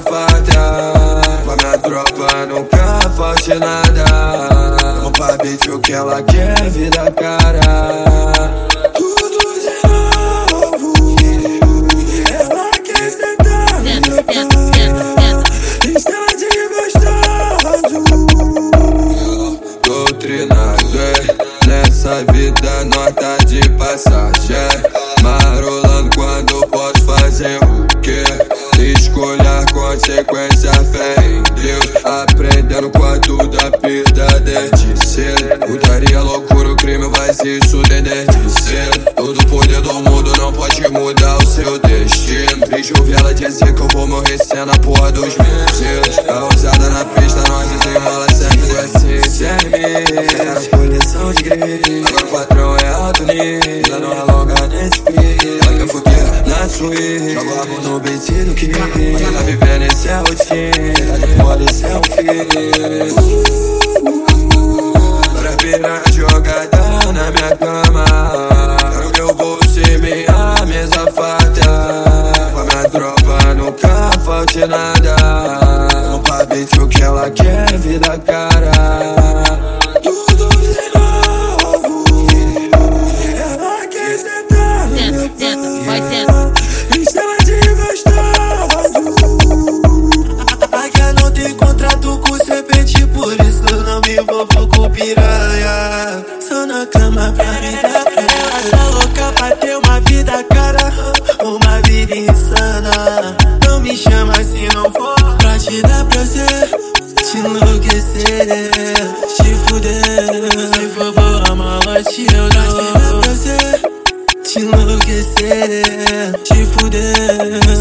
farta Com a minha tropa nunca falte nada. Roupa beat o que ela quer, vida cara. Tudo de novo. Ela quer sentar no meu pé de gostoso. Doutrinado é Nessa vida Aprendendo com a da perda desde cedo Putaria, loucura, o crime vai se suder desde cedo Todo poder do mundo não pode mudar o seu destino. Vejo ela dizer que eu vou morrer sendo a porra dos meus. Causada na pista, nós desenrola sempre assim era coleção de gritos fuder na suíte Joga a mão no vestido que Ela vivendo esse é rotina Tá de fora esse é filho Agora piranha jogada na minha cama piranha. Só na cama pra me dar ela. Tá louca pra ter uma vida cara, uma vida insana. Não me chama se não for pra te dar prazer, te enlouquecer, te fuder. Se for boa, malote eu dou. Pra te dar prazer, te enlouquecer, te fuder.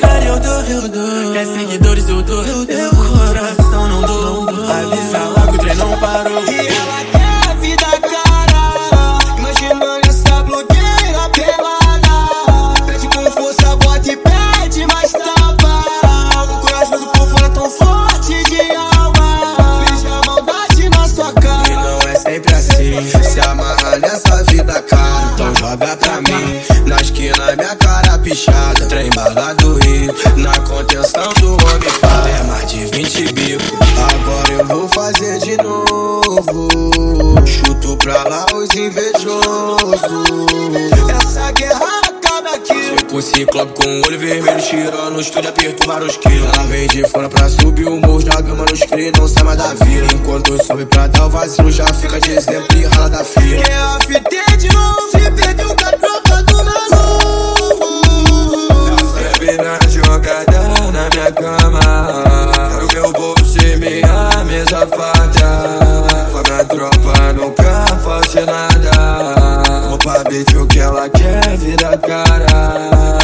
Cara, eu dou, eu dou. Quer seguidores, eu dou. Meu coração não dou. Avisa lá que o trem não parou. E ela quer a vida cara Imaginando essa blogueira pelada Pede com força, bota e pede mais tapa Um corajoso por fora tão forte de alma Veja a maldade na sua E cara não é sempre assim Se amarra nessa vida cara Então joga pra mim Na esquina minha cara pichada Trem bala do Rio. Na contenção do homem pá É mais de 20 bico Agora eu vou fazer de novo. Chuto pra lá os invejosos. Essa guerra acaba aqui. Tipo ciclope com o olho vermelho Tirando o estúdio, aperto vários quilos. Ela vem de fora pra subir o morro Joga mano nos cria, não sai mais da vila. Enquanto sobe pra dar o vacilo Já fica de exemplo e rala da fila. Quer a de novo mesa farta Com a minha tropa nunca falte nada. Roupa beat o que ela quer, vida cara